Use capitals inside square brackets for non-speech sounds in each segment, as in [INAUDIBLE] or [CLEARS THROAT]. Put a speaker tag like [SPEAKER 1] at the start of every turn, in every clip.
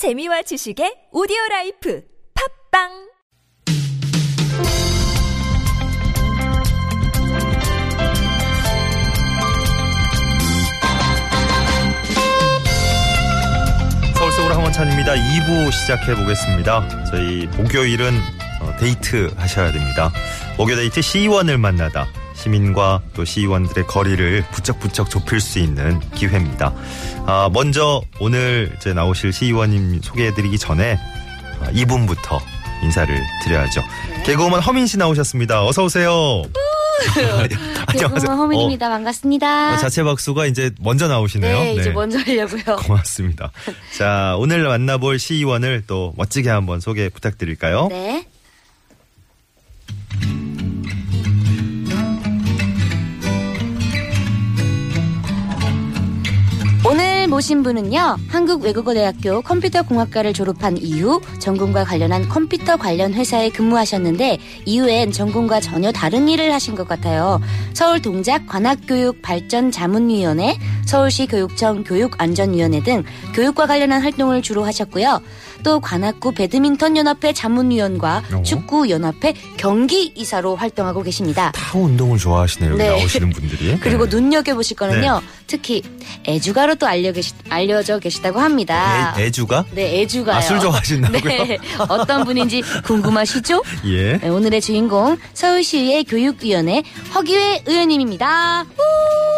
[SPEAKER 1] 재미와 지식의 오디오 life 팟빵
[SPEAKER 2] 서울 속으로 황원찬입니다. 2부 시작해 보겠습니다. 저희 목요일은 어, 데이트 하셔야 됩니다. 목요 데이트 시의원을 만나다 시민과 또 시의원들의 거리를 부쩍부쩍 좁힐 수 있는 기회입니다. 아, 먼저 오늘 이제 나오실 시의원님 소개해드리기 전에 아, 이분부터 인사를 드려야죠. 개그우먼 허민 씨 나오셨습니다. 어서 오세요. [LAUGHS]
[SPEAKER 3] 개그우먼 허민입니다. 반갑습니다.
[SPEAKER 2] 어, 자체 박수가 이제 먼저 나오시네요.
[SPEAKER 3] 네, 이제
[SPEAKER 2] 네.
[SPEAKER 3] 먼저 하려고요. [LAUGHS]
[SPEAKER 2] 고맙습니다. 자, 오늘 만나볼 시의원을 또 멋지게 한번 소개 부탁드릴까요?
[SPEAKER 3] 네. 오늘 모신 분은요, 한국외국어대학교 컴퓨터공학과를 졸업한 이후 전공과 관련한 컴퓨터 관련 회사에 근무하셨는데, 이후엔 전공과 전혀 다른 일을 하신 것 같아요. 서울 동작 관악교육 발전 자문위원회, 서울시 교육청 교육안전위원회 등 교육과 관련한 활동을 주로 하셨고요. 또 관악구 배드민턴 연합회 자문위원과
[SPEAKER 2] 어.
[SPEAKER 3] 축구 연합회 경기 이사로 활동하고 계십니다.
[SPEAKER 2] 다 운동을 좋아하시네요. 여기
[SPEAKER 3] 네.
[SPEAKER 2] 나오시는 분들이. [LAUGHS]
[SPEAKER 3] 그리고
[SPEAKER 2] 네.
[SPEAKER 3] 눈여겨 보실 거는요, 특히 애주가로 또 알려 계시, 알려져 계시다고 합니다.
[SPEAKER 2] 애, 애주가?
[SPEAKER 3] 네, 애주가요.
[SPEAKER 2] 아, 술 좋아하신다고요? [LAUGHS]
[SPEAKER 3] 네, 어떤 분인지 궁금하시죠? [LAUGHS]
[SPEAKER 2] 예.
[SPEAKER 3] 네, 오늘의 주인공 서울시의회 교육위원회 허기회 의원님입니다. 우!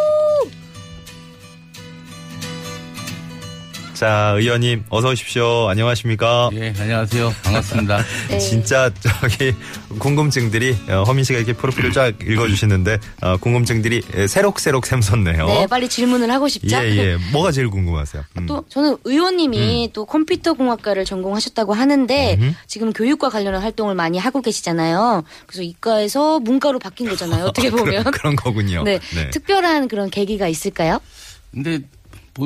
[SPEAKER 2] 자, 의원님, 어서 오십시오. 안녕하십니까?
[SPEAKER 4] 예, 안녕하세요. 반갑습니다. [LAUGHS]
[SPEAKER 3] 네.
[SPEAKER 2] 진짜 저기 궁금증들이 어, 허민 씨가 이렇게 프로필을 쫙 읽어주시는데 어, 궁금증들이 에, 새록새록 샘솟네요.
[SPEAKER 3] 네, 빨리 질문을 하고 싶죠?
[SPEAKER 2] 예, 예. 뭐가 제일 궁금하세요? 음.
[SPEAKER 3] 또 저는 의원님이 또 컴퓨터 공학과를 전공하셨다고 하는데
[SPEAKER 2] 음흠.
[SPEAKER 3] 지금 교육과 관련한 활동을 많이 하고 계시잖아요. 그래서 이과에서 문과로 바뀐 거잖아요. [LAUGHS] 어떻게 보면.
[SPEAKER 2] 그런, 그런 거군요.
[SPEAKER 3] 네. 특별한 그런 계기가 있을까요?
[SPEAKER 4] 근데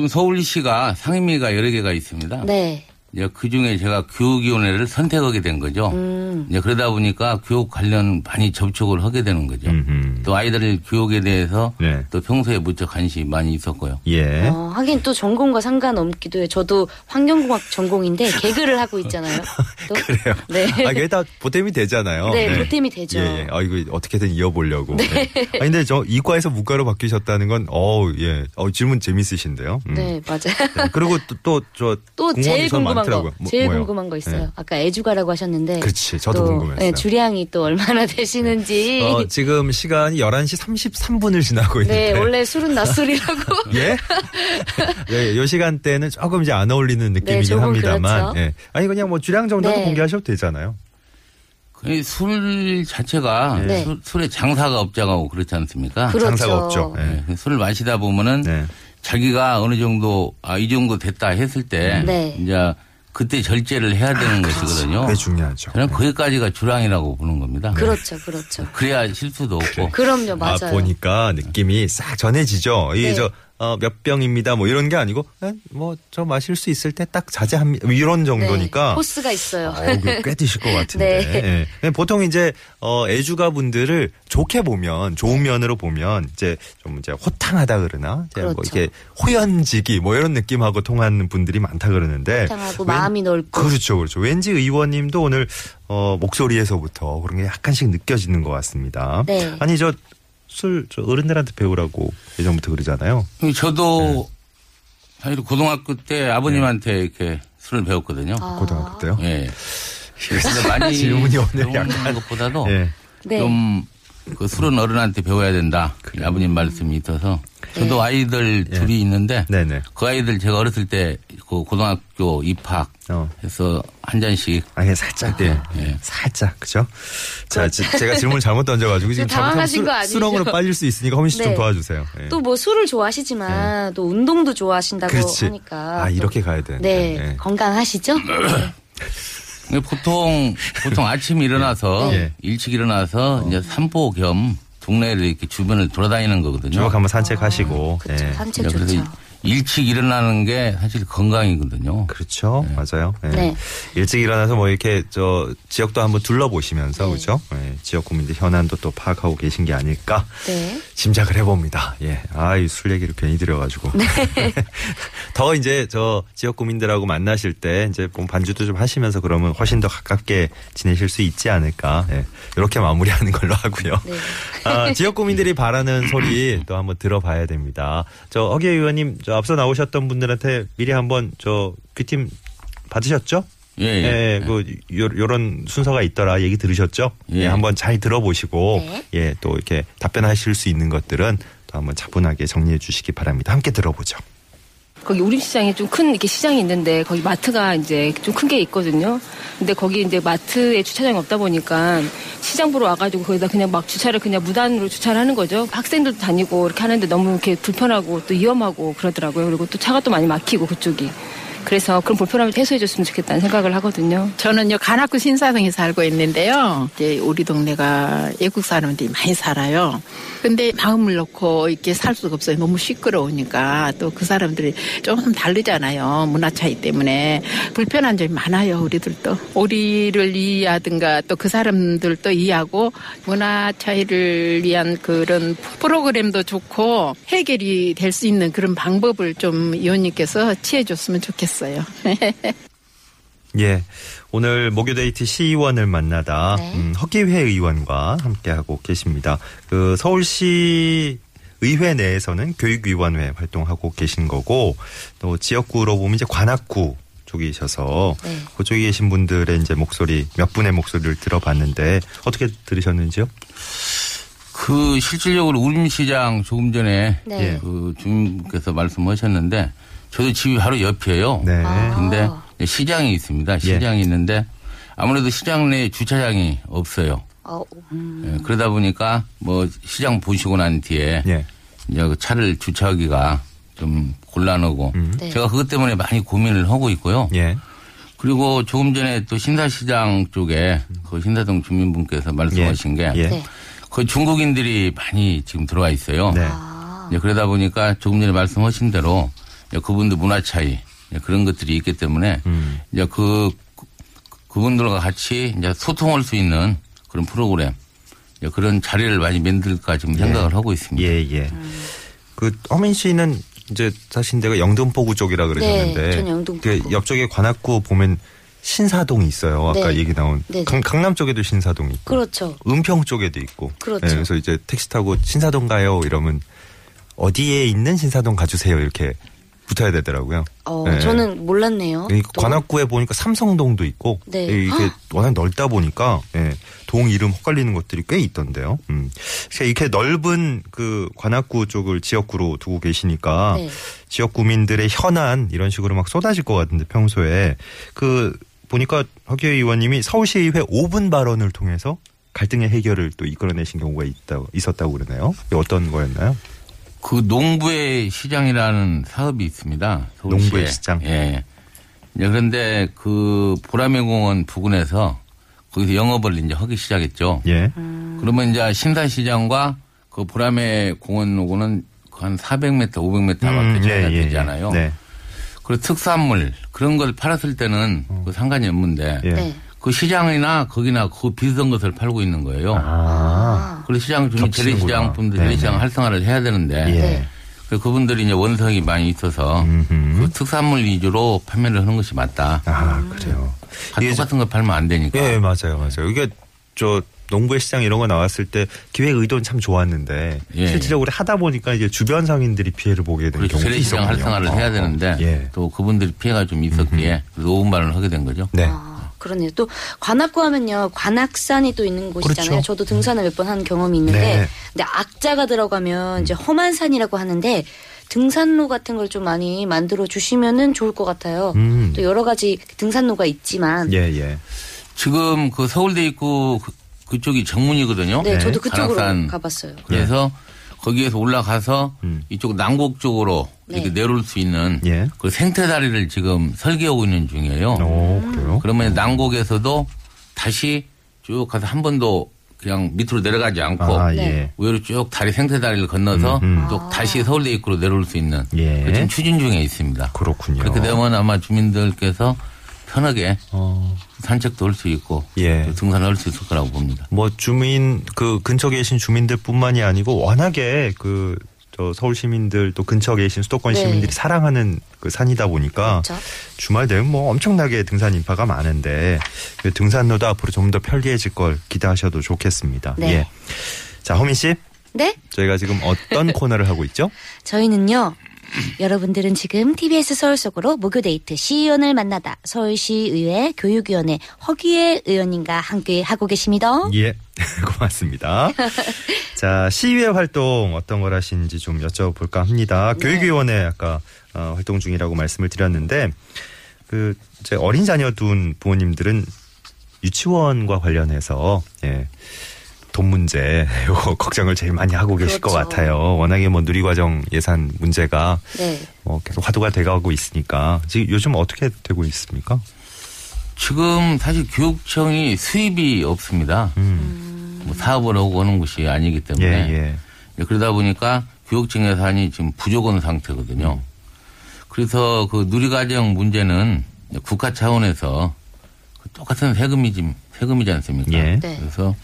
[SPEAKER 4] 서울시가 상임위가 여러 개가 있습니다.
[SPEAKER 3] 네.
[SPEAKER 4] 이제 그 중에 제가 교육위원회를 선택하게 된 거죠.
[SPEAKER 3] 음.
[SPEAKER 4] 이제 그러다 보니까 교육 관련 많이 접촉을 하게 되는 거죠.
[SPEAKER 2] 음흠.
[SPEAKER 4] 또 아이들 교육에 대해서
[SPEAKER 2] 네.
[SPEAKER 4] 또 평소에 무척 관심이 많이 있었고요.
[SPEAKER 2] 예.
[SPEAKER 3] 어, 하긴 또 전공과 상관없기도 해요. 저도 환경공학 전공인데 [LAUGHS] 개그를 하고 있잖아요. [LAUGHS] 또.
[SPEAKER 2] 그래요.
[SPEAKER 3] 네.
[SPEAKER 2] 아, 이게 다 보탬이 되잖아요.
[SPEAKER 3] 네, 보탬이 되죠.
[SPEAKER 2] 예, 예. 아, 이거 어떻게든 이어보려고. 네. 아, 근데 저 이과에서 문과로 바뀌셨다는 건, 어우, 예. 어, 질문 재밌으신데요. 음.
[SPEAKER 3] 네, 맞아요.
[SPEAKER 2] 네, 그리고 또, 또, 저.
[SPEAKER 3] 또 제일
[SPEAKER 2] 전
[SPEAKER 3] 궁금한
[SPEAKER 2] 많더라고요.
[SPEAKER 3] 거,
[SPEAKER 2] 뭐,
[SPEAKER 3] 제일
[SPEAKER 2] 뭐요?
[SPEAKER 3] 궁금한 거 있어요.
[SPEAKER 2] 네.
[SPEAKER 3] 아까 애주가라고 하셨는데.
[SPEAKER 2] 그렇지, 저도
[SPEAKER 3] 또,
[SPEAKER 2] 궁금했어요.
[SPEAKER 3] 네, 주량이 또 얼마나 [LAUGHS] 되시는지.
[SPEAKER 2] 어, 지금 시간이 11시 33분을 지나고 있는데.
[SPEAKER 3] 네, 원래 술은 낮술이라고. [LAUGHS]
[SPEAKER 2] 예? 네, [LAUGHS] 요 시간대는 조금 이제 안 어울리는 느낌이긴
[SPEAKER 3] 네,
[SPEAKER 2] 합니다만.
[SPEAKER 3] 그렇죠.
[SPEAKER 2] 예. 아니, 그냥 뭐 주량 정도는
[SPEAKER 3] 네.
[SPEAKER 2] 공개하셔도 되잖아요.
[SPEAKER 4] 그술 자체가
[SPEAKER 3] 네.
[SPEAKER 4] 술, 술에 장사가 없자고 그렇지 않습니까?
[SPEAKER 3] 그렇죠.
[SPEAKER 2] 장사가 없죠. 예.
[SPEAKER 4] 네, 술을 마시다 보면은
[SPEAKER 2] 네.
[SPEAKER 4] 자기가 어느 정도 아 이 정도 됐다 했을 때
[SPEAKER 3] 네.
[SPEAKER 4] 이제 그때 절제를 해야 되는 것이거든요.
[SPEAKER 2] 그게 중요하죠.
[SPEAKER 4] 저는 거기까지가 주량이라고 보는 겁니다.
[SPEAKER 3] 그렇죠, 그렇죠.
[SPEAKER 4] 그래야 실수도 없고.
[SPEAKER 3] 그럼요, 맞아요.
[SPEAKER 2] 아, 보니까 느낌이 싹 전해지죠. 이게
[SPEAKER 3] 네.
[SPEAKER 2] 저, 어, 몇 병입니다. 뭐 이런 게 아니고, 뭐, 저 마실 수 있을 때 딱 자제합니다. 뭐 이런 정도니까.
[SPEAKER 3] 네, 포스가 있어요.
[SPEAKER 2] 어, 그꽤 드실 것 같은데. 예. 보통 이제 어 애주가 분들을 좋게 보면 좋은 면으로 보면 이제 좀 이제 호탕하다 그러나 뭐
[SPEAKER 3] 그렇죠.
[SPEAKER 2] 이렇게 호연지기 뭐 이런 느낌하고 통하는 분들이 많다 그러는데
[SPEAKER 3] 호탕하고
[SPEAKER 2] 왠-
[SPEAKER 3] 마음이 넓고.
[SPEAKER 2] 그렇죠, 그렇죠. 왠지 의원님도 오늘 어 목소리에서부터 그런 게 약간씩 느껴지는 것 같습니다.
[SPEAKER 3] 네.
[SPEAKER 2] 아니 저 술저 어른들한테 배우라고 예전부터 그러잖아요.
[SPEAKER 4] 저도 사실 고등학교 때 아버님한테 이렇게 술을 배웠거든요.
[SPEAKER 3] 아.
[SPEAKER 2] 고등학교 때요.
[SPEAKER 4] 예. 그래서 많이
[SPEAKER 2] 질문이 오늘 약간-
[SPEAKER 4] 것보다도
[SPEAKER 2] 예.
[SPEAKER 3] 네.
[SPEAKER 4] 좀 그 술은 어른한테 배워야 된다. 아버님 말씀이 있어서 저도
[SPEAKER 3] 네.
[SPEAKER 4] 아이들 둘이 있는데
[SPEAKER 2] 네네.
[SPEAKER 4] 그 아이들 제가 어렸을 때 그 고등학교 입학해서
[SPEAKER 2] 어.
[SPEAKER 4] 한 잔씩
[SPEAKER 2] 아, 그냥 살짝, 예.
[SPEAKER 4] 예.
[SPEAKER 2] 살짝, 그죠? 자, 지- 제가 질문 잘못 던져가지고 지금 잘못하면
[SPEAKER 3] 당황하신 거
[SPEAKER 2] 수,
[SPEAKER 3] 아니죠?
[SPEAKER 2] 수렁으로 빠질 수 있으니까 허민 씨좀
[SPEAKER 3] 네.
[SPEAKER 2] 도와주세요. 예.
[SPEAKER 3] 또뭐 술을 좋아하시지만 또 운동도 좋아하신다고
[SPEAKER 2] 그렇지.
[SPEAKER 3] 하니까.
[SPEAKER 2] 아,
[SPEAKER 3] 또-
[SPEAKER 2] 이렇게 가야 되는데.
[SPEAKER 3] 네,
[SPEAKER 2] 예.
[SPEAKER 3] 건강하시죠? [CLEARS THROAT] 네.
[SPEAKER 4] 보통 보통 아침 일어나서
[SPEAKER 2] 네. [LAUGHS]
[SPEAKER 4] 일찍 일어나서 이제 산보 겸 동네를 이렇게 주변을 돌아다니는 거거든요.
[SPEAKER 2] 쭉 한번 산책하시고.
[SPEAKER 3] 그렇죠.
[SPEAKER 2] 예.
[SPEAKER 3] 산책
[SPEAKER 4] 그래서
[SPEAKER 3] 좋죠.
[SPEAKER 4] 일찍 일어나는 게 사실 건강이거든요.
[SPEAKER 2] 그렇죠. 맞아요. 예.
[SPEAKER 3] 네.
[SPEAKER 2] 일찍 일어나서 뭐 이렇게 저 지역도 한번 둘러보시면서
[SPEAKER 3] 네.
[SPEAKER 2] 그렇죠. 예. 지역 국민들 현안도 또 파악하고 계신 게 아닐까
[SPEAKER 3] 네.
[SPEAKER 2] 짐작을 해봅니다. 예. 아, 이 술 얘기를 괜히 드려가지고. [LAUGHS] 더 이제 저 지역 국민들하고 만나실 때 이제 뭐 반주도 좀 하시면서 그러면 훨씬 더 가깝게 지내실 수 있지 않을까. 예. 이렇게 마무리하는 걸로 [LAUGHS] 하고요.
[SPEAKER 3] 네.
[SPEAKER 2] 아, 지역 국민들이 바라는 소리 또 한번 들어봐야 됩니다. 저 허기 의원님 저 앞서 나오셨던 분들한테 미리 한번 저 귀팀 받으셨죠?
[SPEAKER 4] 예, 예.
[SPEAKER 2] 예, 그 요, 요런 순서가 있더라 얘기 들으셨죠? 예,
[SPEAKER 4] 예.
[SPEAKER 2] 한번 잘 들어보시고
[SPEAKER 3] 네.
[SPEAKER 2] 예, 또 이렇게 답변하실 수 있는 것들은 또 한번 차분하게 정리해 주시기 바랍니다. 함께 들어보죠.
[SPEAKER 5] 거기 우림시장에 좀 큰 이렇게 시장이 있는데 거기 마트가 이제 좀 큰 게 있거든요. 근데 거기 이제 마트에 주차장이 없다 보니까 시장 보러 와가지고 거기다 그냥 막 주차를 그냥 무단으로 주차를 하는 거죠. 학생들도 다니고 이렇게 하는데 너무 이렇게 불편하고 또 위험하고 그러더라고요. 그리고 또 차가 또 많이 막히고 그쪽이. 그래서 그런 불편함을 해소해 줬으면 좋겠다는 생각을 하거든요.
[SPEAKER 6] 저는요 간악구 신사동에 살고 있는데요. 이제 우리 동네가 외국 사람들이 많이 살아요. 근데 마음을 놓고 이렇게 살 수가 없어요. 너무 시끄러우니까 또 그 사람들이 조금 다르잖아요. 문화 차이 때문에 불편한 점이 많아요. 우리들도 우리를 이해하든가 또 그 사람들도 이해하고 문화 차이를 위한 그런 프로그램도 좋고 해결이 될 수 있는 그런 방법을 좀 의원님께서 취해줬으면 좋겠어요. [LAUGHS]
[SPEAKER 2] 예. 오늘 목요데이트 시의원을 만나다
[SPEAKER 3] 네.
[SPEAKER 2] 음, 허기회 의원과 함께하고 계십니다. 그 서울시 의회 내에서는 교육위원회 활동하고 계신 거고 또 지역구로 보면 이제 관악구 쪽이셔서
[SPEAKER 3] 네.
[SPEAKER 2] 그쪽에 계신 분들의 이제 목소리 몇 분의 목소리를 들어봤는데 어떻게 들으셨는지요?
[SPEAKER 4] 그 실질적으로 우림시장 조금 전에
[SPEAKER 3] 네.
[SPEAKER 2] 예.
[SPEAKER 4] 그 주민께서 말씀하셨는데 저도 집이 바로 옆이에요.
[SPEAKER 2] 네.
[SPEAKER 3] 아.
[SPEAKER 4] 근데 시장이 있습니다. 시장이 있는데 아무래도 시장 내에 주차장이 없어요.
[SPEAKER 3] 어, 음.
[SPEAKER 4] 예, 그러다 보니까 뭐 시장 보시고 난 뒤에
[SPEAKER 2] 예.
[SPEAKER 4] 이제 그 차를 주차하기가 좀 곤란하고
[SPEAKER 3] 네.
[SPEAKER 4] 제가 그것 때문에 많이 고민을 하고 있고요.
[SPEAKER 2] 예.
[SPEAKER 4] 그리고 조금 전에 또 신사시장 쪽에 그 신사동 주민분께서 말씀하신 게
[SPEAKER 2] 예.
[SPEAKER 3] 네.
[SPEAKER 4] 그 중국인들이 많이 지금 들어와 있어요.
[SPEAKER 2] 네.
[SPEAKER 3] 아.
[SPEAKER 4] 그러다 보니까 조금 전에 말씀하신 대로 그분들 문화 차이 그런 것들이 있기 때문에
[SPEAKER 2] 음.
[SPEAKER 4] 이제 그 그- 그분들과 같이 이제 소통할 수 있는 그런 프로그램 이제 그런 자리를 많이 만들까 지금 생각을 하고 있습니다.
[SPEAKER 2] 예, 예. 그 허민 씨는 이제 사신 데가 영등포구 쪽이라 그러셨는데
[SPEAKER 3] 네.
[SPEAKER 2] 그 옆쪽에 관악구 보면 신사동이 있어요. 아까
[SPEAKER 3] 네.
[SPEAKER 2] 얘기 나온
[SPEAKER 3] 네, 네.
[SPEAKER 2] 강, 강남 쪽에도 신사동이 있고
[SPEAKER 3] 그렇죠.
[SPEAKER 2] 은평 쪽에도 있고
[SPEAKER 3] 그렇죠.
[SPEAKER 2] 네, 그래서 이제 택시 타고 신사동 가요 이러면 어디에 있는 신사동 가주세요 이렇게 붙어야 되더라고요.
[SPEAKER 3] 어,
[SPEAKER 2] 네.
[SPEAKER 3] 저는 몰랐네요.
[SPEAKER 2] 관악구에 보니까 삼성동도 있고
[SPEAKER 3] 네.
[SPEAKER 2] 이게 워낙 넓다 보니까 예, 동 이름 헛갈리는 것들이 꽤 있던데요. 음. 그러니까 이렇게 넓은 그 관악구 쪽을 지역구로 두고 계시니까
[SPEAKER 3] 네.
[SPEAKER 2] 지역 구민들의 현안 이런 식으로 막 쏟아질 것 같은데 평소에 그 보니까 허기호 의원님이 서울시의회 5분 발언을 통해서 갈등의 해결을 또 이끌어내신 경우가 있다 있었다고 그러네요. 어떤 거였나요?
[SPEAKER 4] 그 농부의 시장이라는 사업이 있습니다. 서울시에.
[SPEAKER 2] 농부의 시장?
[SPEAKER 4] 예. 이제 그런데 그 보라매 공원 부근에서 거기서 영업을 이제 하기 시작했죠.
[SPEAKER 2] 예.
[SPEAKER 4] 그러면 이제 신사시장과 그 보라매 공원하고는 한 400m, 500m밖에
[SPEAKER 2] 음,
[SPEAKER 4] 차이가
[SPEAKER 2] 예, 예,
[SPEAKER 4] 되잖아요.
[SPEAKER 2] 예.
[SPEAKER 4] 그리고 특산물 그런 걸 팔았을 때는 그 상관이 없는데
[SPEAKER 2] 예.
[SPEAKER 3] 네.
[SPEAKER 4] 그 시장이나 거기나 그 비슷한 것을 팔고 있는 거예요.
[SPEAKER 2] 아.
[SPEAKER 4] 그리고 시장
[SPEAKER 2] 겹치는구나.
[SPEAKER 4] 재래시장 분들. 재래시장 활성화를 해야 되는데
[SPEAKER 2] 예.
[SPEAKER 4] 그 그분들이 이제 원성이 많이 있어서. 그 특산물 위주로 판매를 하는 것이 맞다.
[SPEAKER 2] 아, 그래요.
[SPEAKER 4] 다
[SPEAKER 2] 이게
[SPEAKER 4] 똑같은 거 팔면 안 되니까.
[SPEAKER 2] 예, 맞아요, 맞아요. 이게 저 농부의 시장 이런 거 나왔을 때 기획 의도는 참 좋았는데
[SPEAKER 4] 예.
[SPEAKER 2] 실질적으로 하다 보니까 이제 주변 상인들이 피해를 보게 되는
[SPEAKER 4] 그렇죠.
[SPEAKER 2] 경우도
[SPEAKER 4] 재래시장
[SPEAKER 2] 있었군요.
[SPEAKER 4] 활성화를
[SPEAKER 2] 어,
[SPEAKER 4] 해야
[SPEAKER 2] 어.
[SPEAKER 4] 되는데
[SPEAKER 2] 예.
[SPEAKER 4] 또 그분들이 피해가 좀 있었기에 그래서 오분반을 하게 된 거죠.
[SPEAKER 2] 네.
[SPEAKER 3] 아, 그러네요. 또 관악구 하면요. 관악산이 또 있는 곳이잖아요.
[SPEAKER 2] 그렇죠.
[SPEAKER 3] 저도 등산을 몇 번 한 경험이 있는데
[SPEAKER 2] 네.
[SPEAKER 3] 근데 악자가 들어가면 이제 험한 산이라고 하는데 등산로 같은 걸 좀 많이 만들어 주시면은 좋을 것 같아요.
[SPEAKER 2] 음.
[SPEAKER 3] 또 여러 가지 등산로가 있지만
[SPEAKER 2] 예, 예.
[SPEAKER 4] 지금 그 서울대 입구 그- 그쪽이 정문이거든요.
[SPEAKER 3] 네,
[SPEAKER 2] 네.
[SPEAKER 3] 저도 그쪽으로
[SPEAKER 4] 관악산.
[SPEAKER 3] 가봤어요.
[SPEAKER 4] 그래서 거기에서 올라가서
[SPEAKER 2] 음.
[SPEAKER 4] 이쪽 남곡 쪽으로
[SPEAKER 3] 네.
[SPEAKER 4] 이렇게 내려올 수 있는
[SPEAKER 2] 예.
[SPEAKER 4] 그 생태 다리를 지금 설계하고 있는 중이에요.
[SPEAKER 2] 오, 그래요?
[SPEAKER 4] 그러면 남곡에서도 다시 쭉 가서 한 번 더 그냥 밑으로 내려가지 않고
[SPEAKER 2] 아,
[SPEAKER 3] 네.
[SPEAKER 2] 예.
[SPEAKER 4] 의외로 쭉 다리 생태 다리를 건너서
[SPEAKER 2] 음, 음.
[SPEAKER 4] 또 다시 서울대 입구로 내려올 수 있는
[SPEAKER 2] 예.
[SPEAKER 4] 그 지금 추진 중에 있습니다.
[SPEAKER 2] 그렇군요.
[SPEAKER 4] 그렇게 되면 아마 주민들께서 편하게
[SPEAKER 2] 어,
[SPEAKER 4] 산책도 할 수 있고
[SPEAKER 2] 예.
[SPEAKER 4] 또 등산을 할수 있을 거라고 봅니다.
[SPEAKER 2] 뭐 주민 그 근처 계신 주민들뿐만이 아니고 워낙에 그저 서울 시민들 또 근처 계신 수도권
[SPEAKER 3] 네.
[SPEAKER 2] 시민들이 사랑하는 그 산이다 보니까
[SPEAKER 3] 그렇죠.
[SPEAKER 2] 주말 되면 뭐 엄청나게 등산 인파가 많은데 그 등산로도 앞으로 좀 더 편리해질 걸 기대하셔도 좋겠습니다.
[SPEAKER 3] 네.
[SPEAKER 2] 예. 자, 허민 씨,
[SPEAKER 3] 네?
[SPEAKER 2] 저희가 지금 어떤 [LAUGHS] 코너를 하고 있죠?
[SPEAKER 3] 저희는요. [CLEARS THROAT] 여러분들은 지금 TBS 서울 속으로 목요 데이트 시의원을 만나다 서울시의회 교육위원회 허기애 의원님과 함께 하고 계십니다.
[SPEAKER 2] 예, [LAUGHS] 고맙습니다. [LAUGHS] 자, 시의회 활동 어떤 걸 하시는지 좀 여쭤볼까 합니다.
[SPEAKER 3] 네.
[SPEAKER 2] 교육위원회 아까 어, 활동 중이라고 말씀을 드렸는데 그 이제 어린 자녀 둔 부모님들은 유치원과 관련해서 예. 돈 문제 [LAUGHS] 요거 걱정을 제일 많이 하고 계실 것
[SPEAKER 3] 그렇죠.
[SPEAKER 2] 같아요. 워낙에 뭐 누리과정 예산 문제가
[SPEAKER 3] 네.
[SPEAKER 2] 뭐 계속 화두가 돼가고 있으니까 지금 요즘 어떻게 되고 있습니까?
[SPEAKER 4] 지금 사실 교육청이 수입이 없습니다.
[SPEAKER 2] 음.
[SPEAKER 4] 뭐 사업을 하고 하는 것이 아니기
[SPEAKER 2] 예,
[SPEAKER 4] 때문에
[SPEAKER 2] 예.
[SPEAKER 4] 네, 그러다 보니까 교육청 예산이 지금 부족한 상태거든요. 그래서 그 누리과정 문제는 국가 차원에서 그 똑같은 세금이 지 세금이지 않습니까?
[SPEAKER 2] 예.
[SPEAKER 3] 네.
[SPEAKER 4] 그래서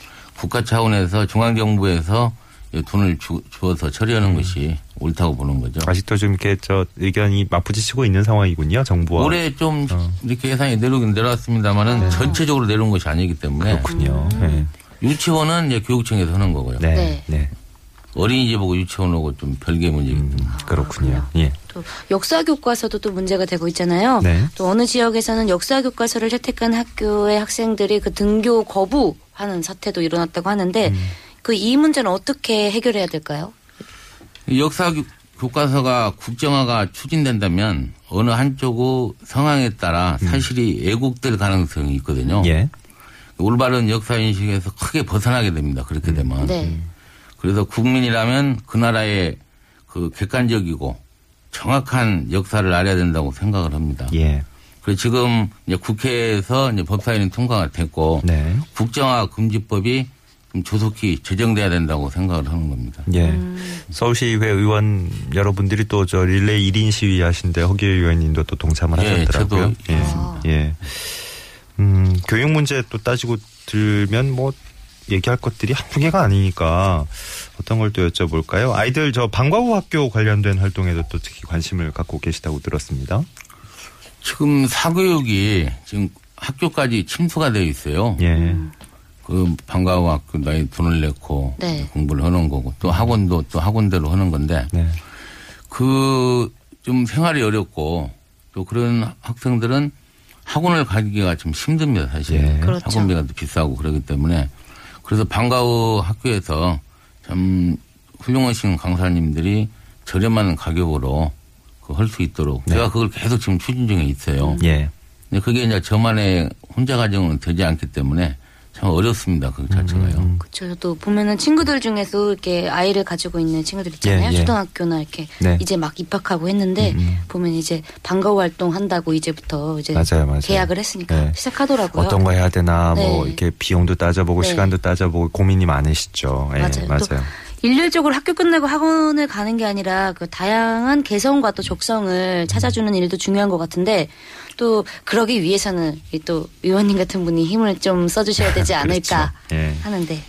[SPEAKER 4] 국가 차원에서 중앙정부에서 이 돈을 주, 주어서 처리하는
[SPEAKER 2] 음.
[SPEAKER 4] 것이 옳다고 보는 거죠.
[SPEAKER 2] 아직도 좀 이렇게 저 의견이 맞부딪히고 있는 상황이군요. 정부와.
[SPEAKER 4] 올해 좀
[SPEAKER 2] 어.
[SPEAKER 4] 이렇게 예산이 내려오긴 내려왔습니다만은 전체적으로 내려온 것이 아니기 때문에
[SPEAKER 2] 그렇군요. 네.
[SPEAKER 4] 유치원은 이제 교육청에서 하는 거고요.
[SPEAKER 2] 네.
[SPEAKER 3] 네.
[SPEAKER 2] 네.
[SPEAKER 4] 어린이집 하고 유치원하고 좀 별개의 문제이기 때문에.
[SPEAKER 2] 음, 그렇군요. 예.
[SPEAKER 3] 또 역사 교과서도 또 문제가 되고 있잖아요.
[SPEAKER 2] 네.
[SPEAKER 3] 또 어느 지역에서는 역사 교과서를 혜택한 학교의 학생들이 그 등교 거부하는 사태도 일어났다고 하는데
[SPEAKER 2] 음.
[SPEAKER 3] 그이 문제는 어떻게 해결해야 될까요?
[SPEAKER 4] 이 역사 교- 교과서가 국정화가 추진된다면 어느 한쪽의 상황에 따라 사실이 왜곡될 가능성이 있거든요.
[SPEAKER 2] 음. 예.
[SPEAKER 4] 올바른 역사 인식에서 크게 벗어나게 됩니다. 그렇게
[SPEAKER 2] 음.
[SPEAKER 4] 되면.
[SPEAKER 3] 네.
[SPEAKER 4] 그래서 국민이라면 그 나라의 그 객관적이고 정확한 역사를 알아야 된다고 생각을 합니다.
[SPEAKER 2] 예.
[SPEAKER 4] 그리고 지금 이제 국회에서 이제 법사위는 통과가 됐고
[SPEAKER 2] 네.
[SPEAKER 4] 국정화 금지법이 좀 조속히 제정돼야 된다고 생각을 하는 겁니다.
[SPEAKER 2] 예.
[SPEAKER 3] 음.
[SPEAKER 2] 서울시의회 의원 여러분들이 또 저 릴레이 1인 시위 하신데 허기 의원님도 또 동참을
[SPEAKER 4] 예,
[SPEAKER 2] 하셨더라고요.
[SPEAKER 4] 저도
[SPEAKER 2] 예. 예. 음, 교육 문제 또 따지고 들면 뭐 얘기할 것들이 한두 개가 아니니까 어떤 걸 또 여쭤볼까요? 아이들 저 방과후 학교 관련된 활동에도 또 특히 관심을 갖고 계시다고 들었습니다.
[SPEAKER 4] 지금 사교육이 지금 학교까지 침수가 되어 있어요.
[SPEAKER 2] 예.
[SPEAKER 4] 그 방과후 학교 나이 돈을 내고
[SPEAKER 3] 네.
[SPEAKER 4] 공부를 하는 거고 또 학원도 또 학원대로 하는 건데
[SPEAKER 2] 네.
[SPEAKER 4] 그좀 생활이 어렵고 또 그런 학생들은 학원을 가기가 좀 힘듭니다 사실
[SPEAKER 2] 예.
[SPEAKER 3] 그렇죠.
[SPEAKER 4] 학원비가 또 비싸고 그러기 때문에 그래서 방과후 학교에서 참 훌륭하신 강사님들이 저렴한 가격으로 그할수 있도록
[SPEAKER 2] 네.
[SPEAKER 4] 제가 그걸 계속 지금 추진 중에 있어요.
[SPEAKER 2] 예.
[SPEAKER 4] 근데 그게 이제 저만의 혼자 가정은 되지 않기 때문에 참 어렵습니다 그 자체가요.
[SPEAKER 2] 음.
[SPEAKER 3] 그렇죠. 저도 보면은 친구들 중에서 이렇게 아이를 가지고 있는 친구들 있잖아요.
[SPEAKER 2] 예, 예.
[SPEAKER 3] 초등학교나 이렇게
[SPEAKER 2] 네.
[SPEAKER 3] 이제 막 입학하고 했는데
[SPEAKER 2] 음, 음.
[SPEAKER 3] 보면 이제 방과 후 활동 한다고 이제부터 이제
[SPEAKER 2] 맞아요, 맞아요.
[SPEAKER 3] 계약을 했으니까
[SPEAKER 2] 네.
[SPEAKER 3] 시작하더라고요.
[SPEAKER 2] 어떤 거 해야 되나 뭐
[SPEAKER 3] 네.
[SPEAKER 2] 이렇게 비용도 따져보고
[SPEAKER 3] 네.
[SPEAKER 2] 시간도 따져보고 고민이 많으시죠. 예,
[SPEAKER 3] 맞아요.
[SPEAKER 2] 맞아요.
[SPEAKER 3] 또 일률적으로 학교 끝나고 학원을 가는 게 아니라 그 다양한 개성과 또 적성을 찾아주는 일도 중요한 것 같은데 또 그러기 위해서는 이또 의원님 같은 분이 힘을 좀 써주셔야 되지 [LAUGHS] 않을까
[SPEAKER 2] 그렇죠. 예.
[SPEAKER 3] 하는데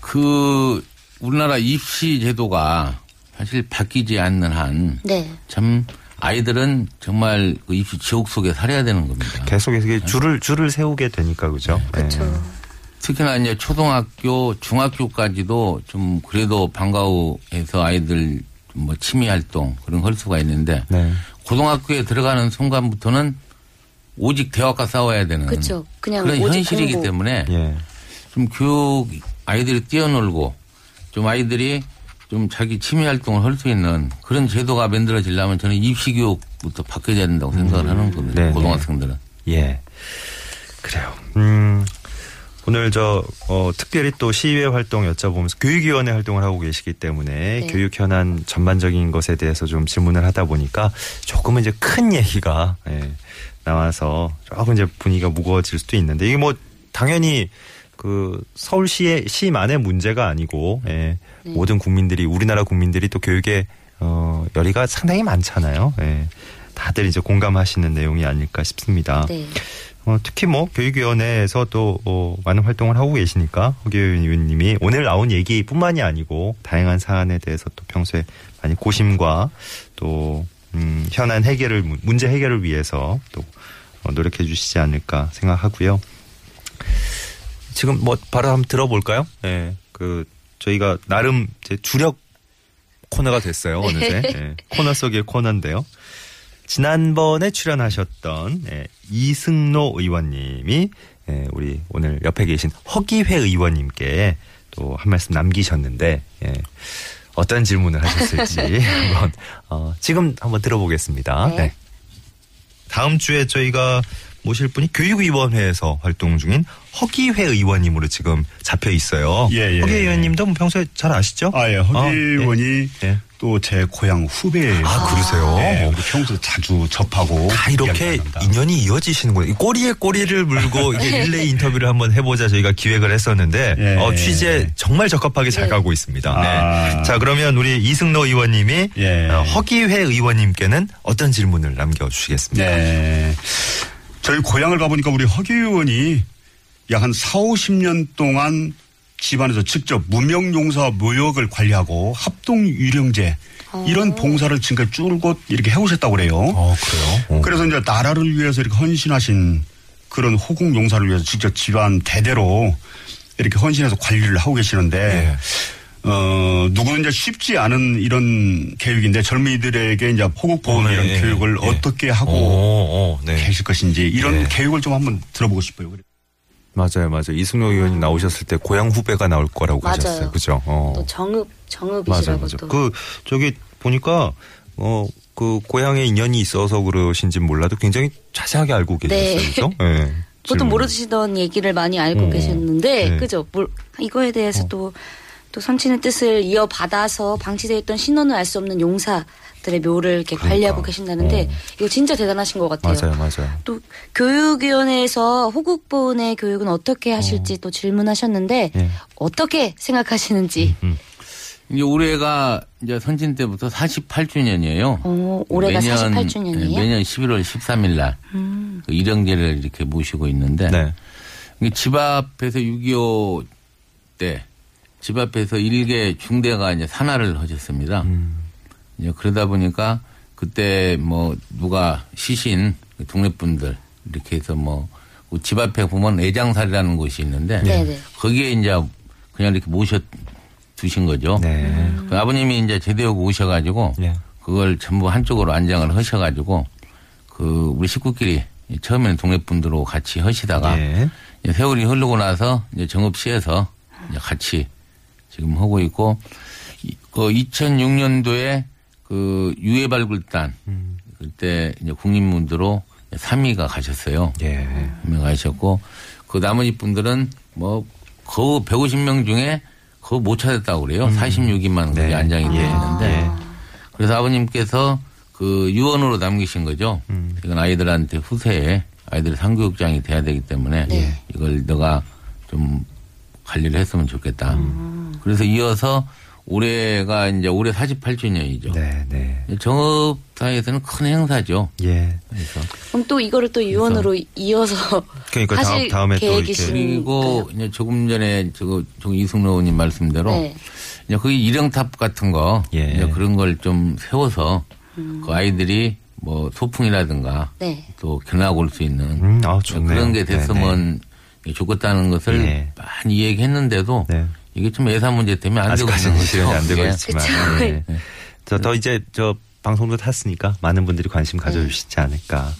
[SPEAKER 4] 그 우리나라 입시 제도가 사실 바뀌지 않는 한네참 아이들은 정말 그 입시 지옥 속에 살아야 되는 겁니다.
[SPEAKER 2] 계속해서 이게 줄을 줄을 세우게 되니까 그죠.
[SPEAKER 3] 그렇죠.
[SPEAKER 2] 예.
[SPEAKER 4] 특히나 이제 초등학교, 중학교까지도 좀 그래도 방과후에서 아이들 좀뭐 취미 활동 그런 걸할 수가 있는데
[SPEAKER 2] 네.
[SPEAKER 4] 고등학교에 들어가는 순간부터는 오직 대학과 싸워야 되는
[SPEAKER 3] 그렇죠. 그냥
[SPEAKER 4] 그런
[SPEAKER 3] 오직
[SPEAKER 4] 현실이기
[SPEAKER 3] 공부.
[SPEAKER 4] 때문에
[SPEAKER 2] 예.
[SPEAKER 4] 좀 교육 아이들이 뛰어놀고 좀 아이들이 좀 자기 취미 활동을 할 수 있는 그런 제도가 만들어지려면 저는 입시 교육부터 바뀌어야 된다고 생각을 하는 겁니다.
[SPEAKER 2] 네,
[SPEAKER 4] 고등학생들은.
[SPEAKER 2] 예. 그래요. 음. 오늘 저 어, 특별히 또 시의회 활동 여쭤보면서 교육위원회 활동을 하고 계시기 때문에
[SPEAKER 3] 네.
[SPEAKER 2] 교육 현안 전반적인 것에 대해서 좀 질문을 하다 보니까 조금은 이제 큰 얘기가 예, 나와서 조금 이제 분위기가 무거워질 수도 있는데 이게 뭐 당연히 그 서울시의 시만의 문제가 아니고 예,
[SPEAKER 3] 네.
[SPEAKER 2] 모든 국민들이 우리나라 국민들이 또 교육에 어, 열의가 상당히 많잖아요. 예. 다들 이제 공감하시는 내용이 아닐까 싶습니다.
[SPEAKER 3] 네.
[SPEAKER 2] 어, 특히 뭐 교육위원회에서 또 어, 많은 활동을 하고 계시니까 허기현 의원님이 오늘 나온 얘기뿐만이 아니고 다양한 사안에 대해서 또 평소에 많이 고심과 또 음, 현안 해결을 문제 해결을 위해서 또 어, 노력해 주시지 않을까 생각하고요. 지금 뭐 바로 한번 들어볼까요? 예. 그 저희가 나름 이제 주력 코너가 됐어요 어느새 예. 코너 속의 코너인데요. 지난번에 출연하셨던 예, 이승로 의원님이 예, 우리 오늘 옆에 계신 허기회 의원님께 또 한 말씀 남기셨는데 예, 어떤 질문을 하셨을지 [LAUGHS] 한번 어, 지금 한번 들어보겠습니다.
[SPEAKER 3] 네.
[SPEAKER 2] 네. 다음 주에 저희가 모실 분이 교육위원회에서 활동 중인 허기회 의원님으로 지금 잡혀 있어요.
[SPEAKER 7] 예, 예.
[SPEAKER 2] 허기 의원님도 뭐 평소에 잘 아시죠?
[SPEAKER 7] 아, 예. 허기
[SPEAKER 2] 어, 예.
[SPEAKER 7] 의원이
[SPEAKER 2] 예.
[SPEAKER 7] 또제 고향 후배예요.
[SPEAKER 2] 아, 그러세요?
[SPEAKER 7] 네, 우리 평소 자주 접하고.
[SPEAKER 2] 다 이렇게. 인연이 이어지시는군요. 이 꼬리에 꼬리를 물고 [LAUGHS] 이게 릴레이 인터뷰를 한번 해보자 저희가 기획을 했었는데
[SPEAKER 7] 예.
[SPEAKER 2] 어, 취재 정말 적합하게 잘
[SPEAKER 3] 네.
[SPEAKER 2] 가고 있습니다. 네.
[SPEAKER 7] 아.
[SPEAKER 2] 자 그러면 우리 이승로 의원님이
[SPEAKER 7] 예.
[SPEAKER 2] 어, 허기회 의원님께는 어떤 질문을 남겨주시겠습니까?
[SPEAKER 7] 네. 저희 고향을 가보니까 우리 허기 의원이 약 한 4, 50년 동안 집안에서 직접 무명용사 묘역을 관리하고 합동 유령제 이런 봉사를 지금까지 줄곧 이렇게 해오셨다고 그래요.
[SPEAKER 2] 어 그래요? 어.
[SPEAKER 7] 그래서 이제 나라를 위해서 이렇게 헌신하신 그런 호국 용사를 위해서 직접 집안 대대로 이렇게 헌신해서 관리를 하고 계시는데 어 누구는 이제 쉽지 않은 이런 계획인데 젊은이들에게 이제 호국 보호
[SPEAKER 2] 어,
[SPEAKER 7] 이런
[SPEAKER 2] 예,
[SPEAKER 7] 교육을
[SPEAKER 2] 예.
[SPEAKER 7] 어떻게 하고
[SPEAKER 2] 어, 어, 네.
[SPEAKER 7] 계실 것인지 이런
[SPEAKER 2] 예.
[SPEAKER 7] 계획을 좀 한번 들어보고 싶어요.
[SPEAKER 2] 맞아요, 맞아요. 이승로 의원이 나오셨을 때 고향 후배가 나올 거라고
[SPEAKER 3] 맞아요.
[SPEAKER 2] 하셨어요. 그죠? 어.
[SPEAKER 3] 또 정읍
[SPEAKER 2] 맞아요,
[SPEAKER 3] 정읍이시라고
[SPEAKER 2] 맞아요.
[SPEAKER 3] 또.
[SPEAKER 2] 그 저기 보니까 어 그 고향에 인연이 있어서 그러신지 몰라도 굉장히 자세하게 알고 계셨어요,
[SPEAKER 3] 네.
[SPEAKER 2] 그죠? 네. [LAUGHS]
[SPEAKER 3] 보통
[SPEAKER 2] 질문.
[SPEAKER 3] 모르시던 얘기를 많이 알고
[SPEAKER 2] 어.
[SPEAKER 3] 계셨는데
[SPEAKER 2] 네.
[SPEAKER 3] 그죠? 뭘 이거에 대해서 또 또 선친의 뜻을 이어받아서 방치되어 있던 신원을 알 수 없는 용사들의 묘를 이렇게
[SPEAKER 2] 그러니까.
[SPEAKER 3] 관리하고 계신다는데
[SPEAKER 2] 어.
[SPEAKER 3] 이거 진짜 대단하신 것 같아요.
[SPEAKER 2] 맞아요, 맞아요.
[SPEAKER 3] 또 교육위원회에서 호국보훈의 교육은 어떻게 하실지 또 질문하셨는데
[SPEAKER 2] 예.
[SPEAKER 3] 어떻게 생각하시는지
[SPEAKER 2] 음.
[SPEAKER 4] 이제 올해가 이제 선진 때부터 48주년이에요.
[SPEAKER 3] 어, 올해가 48주년이에요?
[SPEAKER 4] 매년 11월 13일 날
[SPEAKER 3] 음.
[SPEAKER 4] 그 일영제를 이렇게 모시고 있는데
[SPEAKER 2] 네.
[SPEAKER 4] 집 앞에서 6.25때 집 앞에서 일개 중대가 이제 산화를 하셨습니다.
[SPEAKER 2] 음.
[SPEAKER 4] 이제 그러다 보니까 그때 뭐 누가 시신 동네 분들 이렇게 해서 뭐 집 앞에 보면 애장살이라는 곳이 있는데
[SPEAKER 3] 네네.
[SPEAKER 4] 거기에 이제 그냥 이렇게 모셔 두신 거죠.
[SPEAKER 2] 네.
[SPEAKER 4] 그 아버님이 이제 제대하고 오셔가지고
[SPEAKER 2] 예.
[SPEAKER 4] 그걸 전부 한쪽으로 안장을 하셔가지고 그 우리 식구끼리 처음에는 동네 분들하고 같이 하시다가
[SPEAKER 2] 예.
[SPEAKER 4] 이제 세월이 흐르고 나서 이제 정읍시에서 이제 같이 지금 하고 있고 이- 그 2006년도에 그 유해 발굴단
[SPEAKER 2] 음.
[SPEAKER 4] 그때 이제 국립문두로 3위가 가셨어요.
[SPEAKER 2] 예.
[SPEAKER 4] 명 가셨고 그 나머지 분들은 뭐 거의 150명 중에 거의 못 찾았다고 그래요. 46인만
[SPEAKER 2] 음. 네.
[SPEAKER 4] 거기 안장이 되어
[SPEAKER 2] 예.
[SPEAKER 4] 있는데
[SPEAKER 2] 예.
[SPEAKER 4] 그래서 아버님께서 그 유언으로 남기신 거죠.
[SPEAKER 2] 음.
[SPEAKER 4] 이건 아이들한테 후세에 아이들이 상교육장이 돼야 되기 때문에
[SPEAKER 3] 네.
[SPEAKER 4] 이걸 너가 좀 관리를 했으면 좋겠다.
[SPEAKER 2] 음.
[SPEAKER 4] 그래서 이어서 올해가 이제 올해 48주년이죠.
[SPEAKER 2] 네, 네.
[SPEAKER 4] 정읍사에서는 큰 행사죠.
[SPEAKER 2] 예.
[SPEAKER 4] 그래서
[SPEAKER 3] 그럼 또 이거를 또 유언으로 이어서
[SPEAKER 2] 그러니까
[SPEAKER 3] 하실
[SPEAKER 2] 다음 다음에 또
[SPEAKER 3] 계획이신
[SPEAKER 4] 그리고 이제 조금 전에 저거 저 이승로 의원님 말씀대로
[SPEAKER 3] 네.
[SPEAKER 4] 이제 거기 일형탑 같은 거
[SPEAKER 2] 예.
[SPEAKER 4] 이제 그런 걸 좀 세워서 그 아이들이 뭐 소풍이라든가
[SPEAKER 3] 네.
[SPEAKER 4] 또 견학 올 수 있는
[SPEAKER 2] 음, 아, 좋네요.
[SPEAKER 4] 그런 게
[SPEAKER 2] 네,
[SPEAKER 4] 됐으면 좋겠다는 것을
[SPEAKER 2] 예.
[SPEAKER 4] 많이 얘기했는데도
[SPEAKER 2] 네.
[SPEAKER 4] 이게 좀 예산 문제 때문에 안 되고 있는
[SPEAKER 2] 아직까지는
[SPEAKER 4] 거죠.
[SPEAKER 2] 실현이 안 되고
[SPEAKER 4] 예.
[SPEAKER 2] 있지만.
[SPEAKER 3] 그쵸.
[SPEAKER 2] 예. 저, 더 이제 저 방송도 탔으니까 많은 분들이 관심 가져주시지 않을까.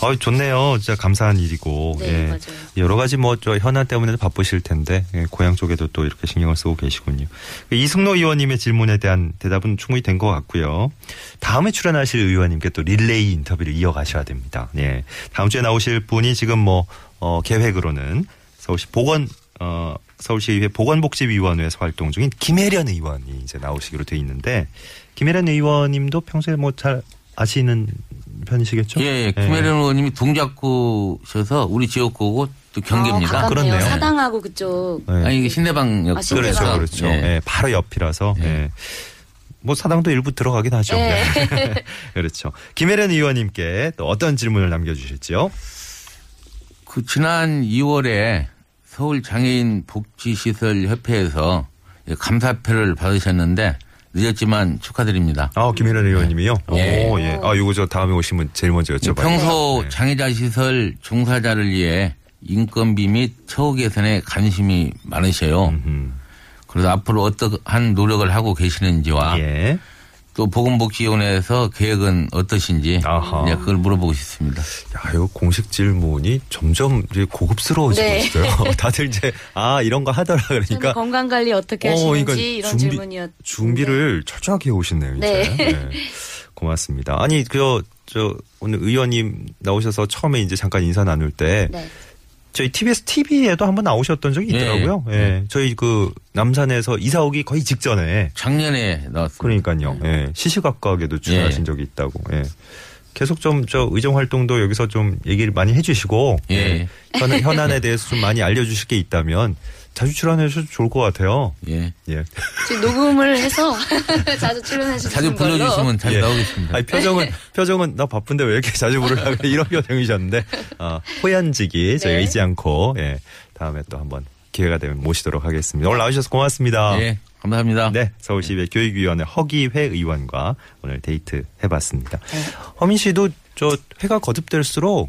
[SPEAKER 2] 어, 좋네요. 진짜 감사한 일이고.
[SPEAKER 3] 네,
[SPEAKER 2] 예.
[SPEAKER 3] 맞아요.
[SPEAKER 2] 여러 가지 뭐 저 현안 때문에도 바쁘실 텐데 예, 고향 쪽에도 또 이렇게 신경을 쓰고 계시군요. 그 이승로 의원님의 질문에 대한 대답은 충분히 된 것 같고요. 다음에 출연하실 의원님께 또 릴레이 인터뷰를 이어가셔야 됩니다. 예. 다음 주에 나오실 분이 지금 뭐 어, 계획으로는 서울시 보건 어, 서울시의회 보건복지위원회에서 활동 중인 김혜련 의원이 이제 나오시기로 돼 있는데 김혜련 의원님도 평소에 뭐 잘 아시는 편이시겠죠?
[SPEAKER 4] 예, 예. 김혜련 의원님이 동작구셔서 우리 지역구고 또 경계입니다.
[SPEAKER 3] 아, 가깝네요.
[SPEAKER 2] 그렇네요.
[SPEAKER 3] 사당하고 그쪽.
[SPEAKER 2] 네.
[SPEAKER 4] 아니 이게 신대방역
[SPEAKER 3] 아.
[SPEAKER 2] 그렇죠, 그렇죠.
[SPEAKER 4] 예.
[SPEAKER 2] 예, 바로 옆이라서.
[SPEAKER 4] 예.
[SPEAKER 2] 예. 뭐 사당도 일부 들어가긴 하죠.
[SPEAKER 3] 예.
[SPEAKER 2] 네. [LAUGHS] 그렇죠. 김혜련 의원님께 또 어떤 질문을 남겨주실지요?
[SPEAKER 4] 그 지난 2월에 서울 장애인 복지시설 협회에서 감사표를 받으셨는데 늦었지만 축하드립니다.
[SPEAKER 2] 아, 김혜련 의원님이요?
[SPEAKER 4] 예.
[SPEAKER 2] 오, 예. 아, 요거 저 다음에 오시면 제일 먼저 여쭤봐요.
[SPEAKER 4] 평소
[SPEAKER 2] 네.
[SPEAKER 4] 장애자 시설 종사자를 위해 인건비 및 처우 개선에 관심이 많으셔요.
[SPEAKER 2] 음,
[SPEAKER 4] 그래서 앞으로 어떠한 노력을 하고 계시는지와
[SPEAKER 2] 예.
[SPEAKER 4] 또 보건복지위원회에서 계획은 어떠신지
[SPEAKER 2] 아하.
[SPEAKER 4] 이제 그걸 물어보고 싶습니다.
[SPEAKER 2] 야, 이거 공식 질문이 점점 이제 고급스러워지고
[SPEAKER 3] 네.
[SPEAKER 2] 있어요. [LAUGHS] 다들 이제, 아, 이런 거 하더라. 그러니까.
[SPEAKER 3] 건강 관리 어떻게
[SPEAKER 2] 어,
[SPEAKER 3] 하시는지
[SPEAKER 2] 그러니까
[SPEAKER 3] 이런
[SPEAKER 2] 준비-
[SPEAKER 3] 질문이었.
[SPEAKER 2] 준비를 철저하게 해오시네요, 이제.
[SPEAKER 3] 네.
[SPEAKER 2] 고맙습니다. 아니, 그, 저, 오늘 의원님 나오셔서 처음에 이제 잠깐 인사 나눌 때,
[SPEAKER 3] 네.
[SPEAKER 2] 저희 TBS TV에도 한번 나오셨던 적이
[SPEAKER 4] 예,
[SPEAKER 2] 있더라고요. 예.
[SPEAKER 4] 예.
[SPEAKER 2] 저희 그 남산에서 이사 오기 거의 직전에.
[SPEAKER 4] 작년에 나왔습니다.
[SPEAKER 2] 그러니까요. 예. 시시각각에도 출연하신
[SPEAKER 4] 예.
[SPEAKER 2] 적이 있다고. 예. 계속 좀 저 의정 활동도 여기서 좀 얘기를 많이 해주시고
[SPEAKER 4] 예.
[SPEAKER 2] 현, 현안에 대해서 좀 많이 알려주실 게 있다면 자주 출연해 주셔도 좋을 것 같아요.
[SPEAKER 4] 예.
[SPEAKER 2] 예.
[SPEAKER 3] 지금 녹음을 해서 [LAUGHS] 자주 출연해 주시는
[SPEAKER 4] 자주
[SPEAKER 3] 걸로.
[SPEAKER 4] 불러주시면 자주
[SPEAKER 2] 예.
[SPEAKER 4] 나오겠습니다.
[SPEAKER 2] 아니 표정은 표정은 나 바쁜데 왜 이렇게 자주 부르려고 그래? 이런 표정이셨는데 아, 호연지기 저희가
[SPEAKER 3] 네.
[SPEAKER 2] 잊지 않고 예 다음에 또 한번 기회가 되면 모시도록 하겠습니다. 오늘 나와주셔서 고맙습니다.
[SPEAKER 4] 예. 감사합니다.
[SPEAKER 2] 네, 서울시의 교육위원회 허기회 의원과 오늘 데이트 해봤습니다.
[SPEAKER 3] 네.
[SPEAKER 2] 허민 씨도 저 회가 거듭될수록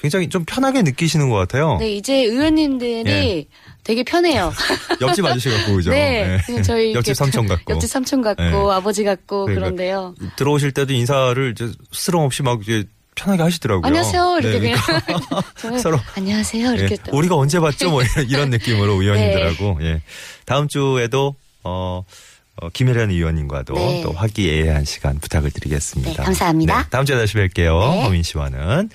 [SPEAKER 2] 굉장히 좀 편하게 느끼시는 것 같아요.
[SPEAKER 3] 네, 이제 의원님들이
[SPEAKER 2] 예.
[SPEAKER 3] 되게 편해요. [LAUGHS]
[SPEAKER 2] 옆집 아저씨 같고 그죠?
[SPEAKER 3] 네, 그냥 저희
[SPEAKER 2] 옆집 삼촌 같고.
[SPEAKER 3] 옆집 삼촌 같고
[SPEAKER 2] 네.
[SPEAKER 3] 아버지 같고
[SPEAKER 2] 그러니까
[SPEAKER 3] 그런데요
[SPEAKER 2] 들어오실 때도 인사를 이제 스스럼 없이 막 이제 편하게 하시더라고요.
[SPEAKER 3] 안녕하세요 이렇게
[SPEAKER 2] 네,
[SPEAKER 3] 그냥
[SPEAKER 2] 그러니까 [LAUGHS]
[SPEAKER 3] 저는
[SPEAKER 2] 서로 [LAUGHS]
[SPEAKER 3] 안녕하세요 이렇게
[SPEAKER 2] 예,
[SPEAKER 3] 또
[SPEAKER 2] 우리가 언제 봤죠? 뭐 이런- 느낌으로
[SPEAKER 3] 네.
[SPEAKER 2] 의원님들하고 예. 다음 주에도 어, 어, 김혜련 의원님과도
[SPEAKER 3] 네.
[SPEAKER 2] 또 화기애애한 시간 부탁을 드리겠습니다.
[SPEAKER 3] 네, 감사합니다.
[SPEAKER 2] 다음 주에 다시 뵐게요.
[SPEAKER 3] 네.
[SPEAKER 2] 허민 씨와는.